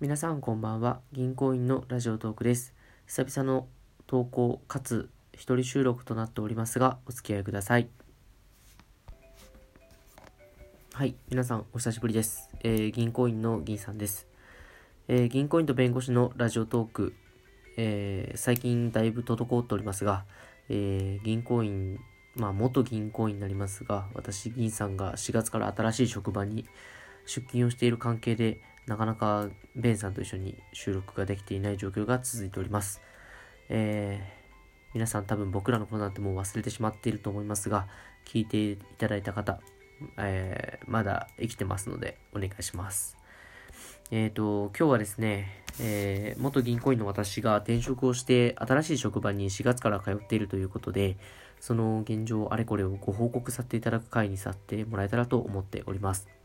皆さんこんばんは。銀行員のラジオトークです。久々の投稿かつ一人収録となっておりますがお付き合いください。はい皆さんお久しぶりです、えー銀行員の銀さんです、えー銀行員と弁護士のラジオトーク、えー最近だいぶ滞っておりますが、えー銀行員まあ元銀行員になりますが私銀さんが4月から新しい職場に出勤をしている関係でなかなかベンさんと一緒に収録ができていない状況が続いております。えー皆さん多分僕らのことなんてもう忘れてしまっていると思いますが、聞いていただいた方、えーまだ生きてますのでお願いします。えっ、と、今日はですね、えー元銀行員の私が転職をして新しい職場に4月から通っているということで、その現状あれこれをご報告させていただく会にさせてもらえたらと思っております。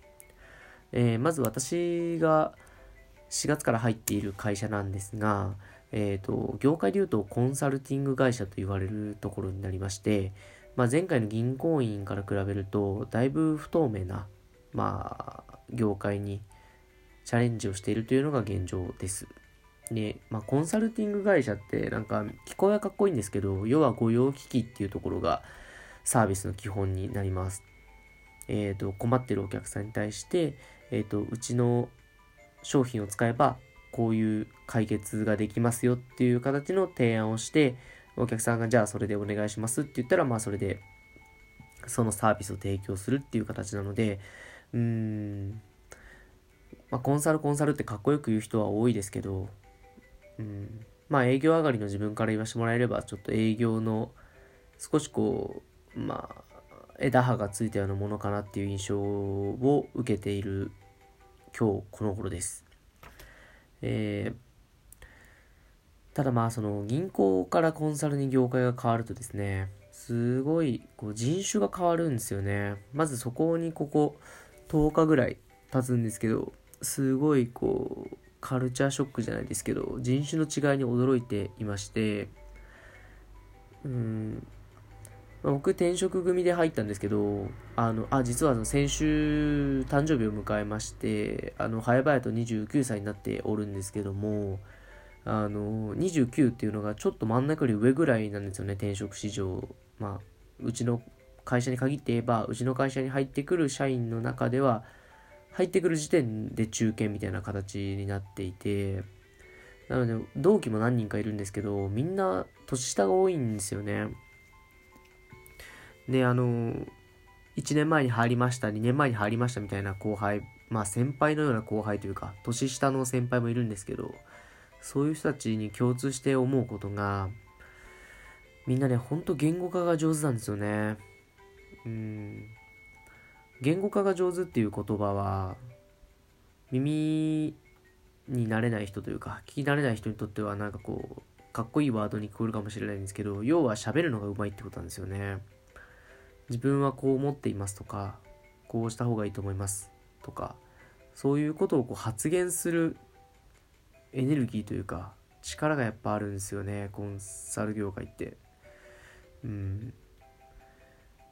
えーまず私が4月から入っている会社なんですが、えー、と業界でいうとコンサルティング会社と言われるところになりまして、まあ、前回の銀行員から比べるとだいぶ不透明な、まあ、業界にチャレンジをしているというのが現状です。で、まあ、コンサルティング会社ってなんか聞こえはかっこいいんですけど要は御用聞きっていうところがサービスの基本になります。えー、と困ってるお客さんに対して、えー、とうちの商品を使えばこういう解決ができますよっていう形の提案をしてお客さんがじゃあそれでお願いしますって言ったらまあそれでそのサービスを提供するっていう形なのでうーん、まあ、コンサルコンサルってかっこよく言う人は多いですけどうん。まあ営業上がりの自分から言わせてもらえればちょっと営業の少しこうまあ枝葉がついたようなものかなっていう印象を受けている今日この頃です。えーただまあその銀行からコンサルに業界が変わるとですねすごいこう人種が変わるんですよねまずそこにここ10日ぐらい経つんですけどすごいこうカルチャーショックじゃないですけど人種の違いに驚いていましてうん僕転職組で入ったんですけどあのあ実はあの先週誕生日を迎えましてあの早々と29歳になっておるんですけどもあの29っていうのがちょっと真ん中より上ぐらいなんですよね転職市場。まあうちの会社に限って言えばうちの会社に入ってくる社員の中では入ってくる時点で中堅みたいな形になっていてなので同期も何人かいるんですけどみんな年下が多いんですよね。であの1年前に入りました2年前に入りましたみたいな後輩まあ先輩のような後輩というか年下の先輩もいるんですけどそういう人たちに共通して思うことがみんなねほんと言語化が上手なんですよね。うん。言語化が上手っていう言葉は耳に慣れない人というか聞き慣れない人にとってはなんかこうかっこいいワードに聞こえるかもしれないんですけど要は喋るのがうまいってことなんですよね。自分はこう思っていますとかこうした方がいいと思いますとかそういうことをこう発言するエネルギーというか力がやっぱあるんですよねコンサル業界って。うん。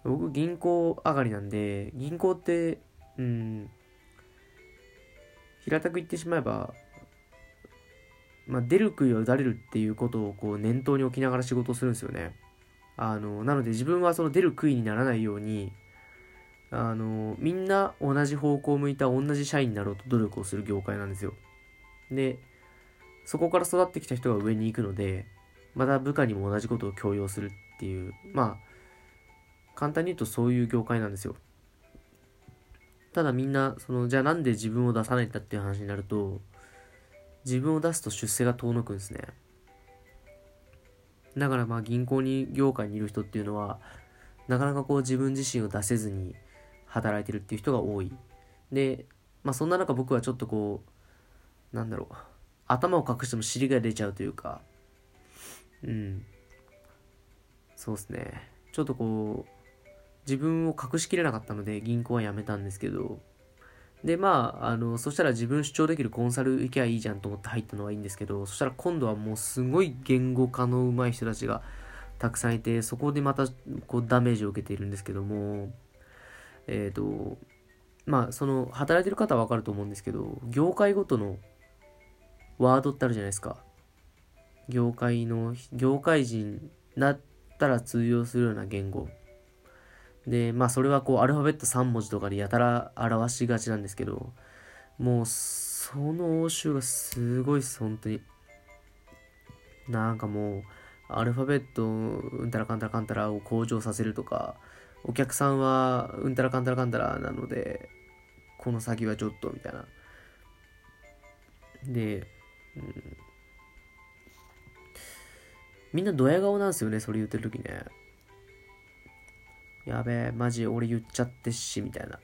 僕銀行上がりなんで銀行ってうん平たく言ってしまえばまあ出る杭は打たれるっていうことをこう念頭に置きながら仕事をするんですよね。あのなので自分はその出る杭にならないようにあのみんな同じ方向を向いた同じ社員になろうと努力をする業界なんですよ。でそこから育ってきた人が上に行くのでまた部下にも同じことを強要するっていうまあ簡単に言うとそういう業界なんですよ。ただみんなそのじゃあなんで自分を出さないんだっていう話になると自分を出すと出世が遠のくんですね。だからまあ銀行に業界にいる人っていうのはなかなかこう自分自身を出せずに働いてるっていう人が多い。でまあそんな中僕はちょっとこうなんだろう頭を隠しても尻が出ちゃうというかうん。そうですね。ちょっとこう自分を隠しきれなかったので銀行は辞めたんですけどでまああのそしたら自分主張できるコンサル行けばいいじゃんと思って入ったのはいいんですけどそしたら今度はもうすごい言語化の上手い人たちがたくさんいてそこでまたこうダメージを受けているんですけどもえっ、とまあその働いてる方は分かると思うんですけど業界ごとのワードってあるじゃないですか。業界の、業界人だったら通用するような言語。で、まあそれはこうアルファベット3文字とかでやたら表しがちなんですけど、もうその応酬がすごいっす、本当に。なんかもう、アルファベットうんたらかんたらかんたらを向上させるとか、お客さんはうんたらかんたらかんたらなので、この先はちょっとみたいな。で、うん、みんなドヤ顔なんですよね、それ言ってる時ね。やべえ、マジ俺言っちゃってっし、みたいな。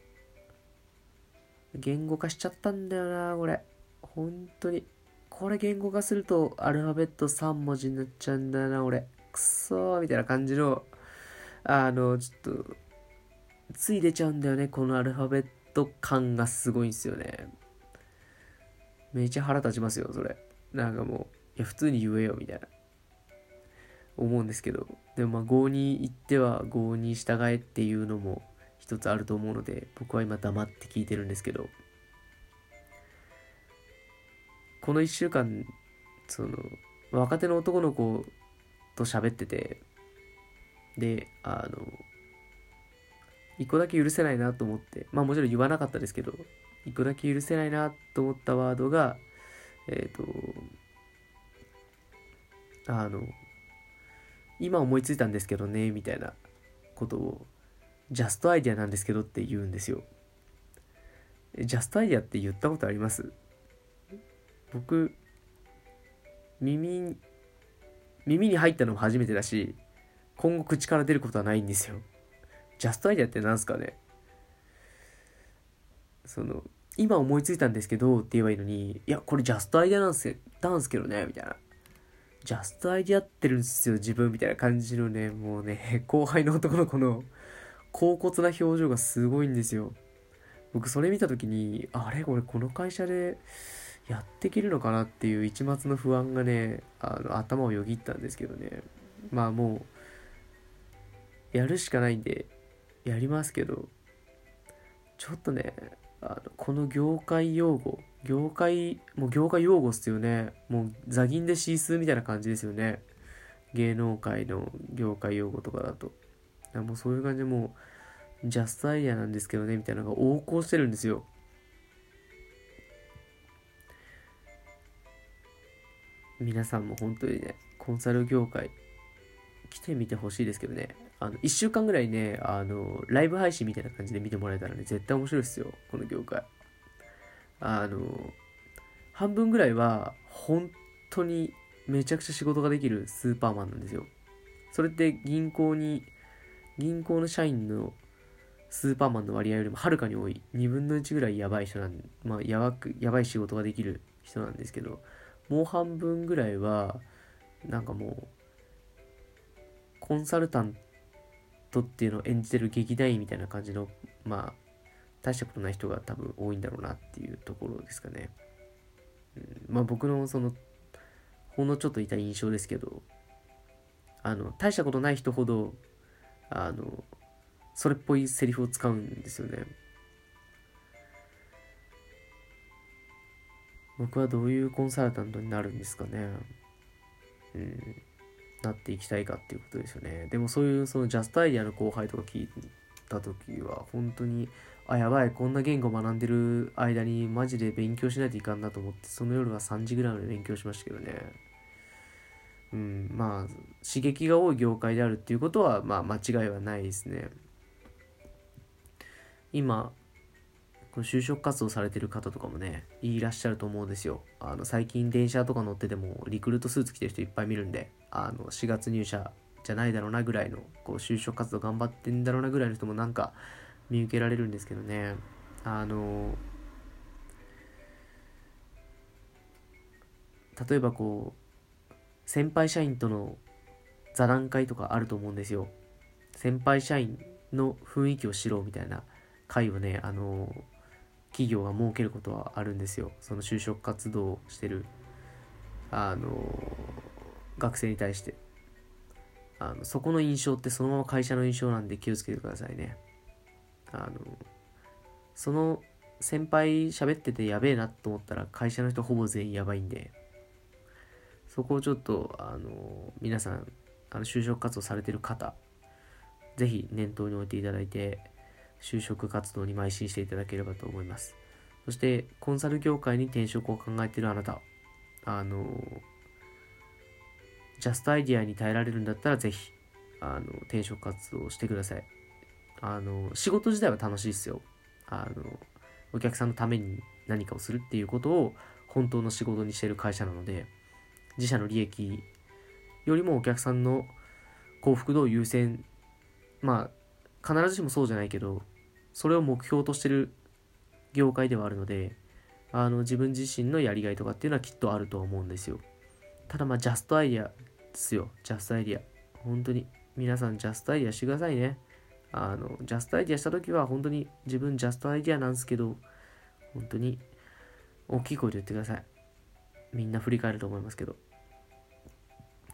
言語化しちゃったんだよな、これ。本当に。これ言語化するとアルファベット3文字になっちゃうんだよな、俺。くそー、みたいな感じの、あの、ちょっと、つい出ちゃうんだよね、このアルファベット感がすごいんすよね。めっちゃ腹立ちますよ、それ。なんかもう、いや、普通に言えよ、みたいな。思うんですけど、でもまあ、合に行っては合に従えっていうのも一つあると思うので、僕は今黙って聞いてるんですけど、この1週間、その、若手の男の子と喋ってて、で、あの、一個だけ許せないなと思って、まあもちろん言わなかったですけど、一個だけ許せないなと思ったワードが、えっ、ー、と、あの、今思いついたんですけどね、みたいなことを、ジャストアイデアなんですけどって言うんですよ。ジャストアイデアって言ったことあります？僕、耳、耳に入ったのも初めてだし、今後口から出ることはないんですよ。ジャストアイデアって何すかね？その、今思いついたんですけどって言えばいいのに、いや、これジャストアイデアなんすなんすけどね、みたいな。ジャストアイディアってるんですよ、自分みたいな感じのね、もうね、後輩の男の子の、高骨な表情がすごいんですよ。僕それ見た時に、あれこれこの会社でやっていけるのかなっていう一末の不安がね、あの頭をよぎったんですけどね。まあもう、やるしかないんで、やりますけど、ちょっとね、あのこの業界用語、業界、もう業界用語っすよね。もう座銀で C 数みたいな感じですよね。芸能界の業界用語とかだと。もうそういう感じでもう、ジャストアイデアなんですけどね、みたいなのが横行してるんですよ。皆さんも本当にね、コンサル業界、来てみてほしいですけどね。あの、1週間ぐらいね、あの、ライブ配信みたいな感じで見てもらえたらね、絶対面白いですよ。この業界。あの、半分ぐらいは、本当にめちゃくちゃ仕事ができるスーパーマンなんですよ。それって銀行に銀行の社員のスーパーマンの割合よりもはるかに多い2分の1ぐらいやばい人なんまあやばくやばい仕事ができる人なんですけどもう半分ぐらいはなんかもうコンサルタントっていうのを演じてる劇団員みたいな感じのまあ大したことない人が多分多いんだろうなっていうところですかね、うん、まあ僕のそのほんのちょっといた印象ですけどあの大したことない人ほどあの、それっぽいセリフを使うんですよね。僕はどういうコンサルタントになるんですかね。うん。なっていきたいかっていうことですよね。でもそういうそのジャストアイデアの後輩とか聞いた時は本当に、あ、やばい、こんな言語学んでる間にマジで勉強しないといかんなと思って、その夜は3時ぐらいまで勉強しましたけどね。うん、まあ刺激が多い業界であるっていうことはまあ間違いはないですね今この就職活動されてる方とかもねいらっしゃると思うんですよあの最近電車とか乗っててもリクルートスーツ着てる人いっぱい見るんであの4月入社じゃないだろうなぐらいのこう就職活動頑張ってんだろうなぐらいの人もなんか見受けられるんですけどねあの例えばこう先輩社員との座談会とかあると思うんですよ。先輩社員の雰囲気を知ろうみたいな会をね、あの、企業が設けることはあるんですよ。その就職活動をしてる、あの、学生に対して。あの、そこの印象ってそのまま会社の印象なんで気をつけてくださいね。あの、その先輩喋っててやべえなと思ったら会社の人ほぼ全員やばいんで、そこをちょっと、あの、皆さん、あの就職活動されてる方、ぜひ念頭に置いていただいて、就職活動に邁進していただければと思います。そして、コンサル業界に転職を考えているあなた、あの、ジャストアイディアに耐えられるんだったら、ぜひ、あの、転職活動してください。あの、仕事自体は楽しいですよ。あの、お客さんのために何かをするっていうことを本当の仕事にしてる会社なので、自社の利益よりもお客さんの幸福度を優先、まあ、必ずしもそうじゃないけど、それを目標としてる業界ではあるので、あの、自分自身のやりがいとかっていうのはきっとあると思うんですよ。ただまあ、ジャストアイデアすよ。ジャストアイディア。本当に。皆さん、ジャストアイディアしてくださいね。あの、ジャストアイディアした時は、本当に自分ジャストアイディアなんですけど、本当に大きい声で言ってください。みんな振り返ると思いますけど。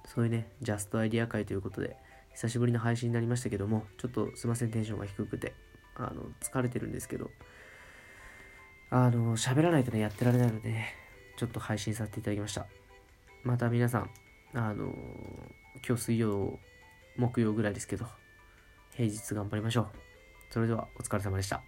そういうね、ジャストアイディア会ということで、久しぶりの配信になりましたけども、ちょっとすいません、テンションが低くて、あの、疲れてるんですけど、あの、喋らないとね、やってられないので、ちょっと配信させていただきました。また皆さん、あの、今日水曜、木曜ぐらいですけど、平日頑張りましょう。それではお疲れ様でした。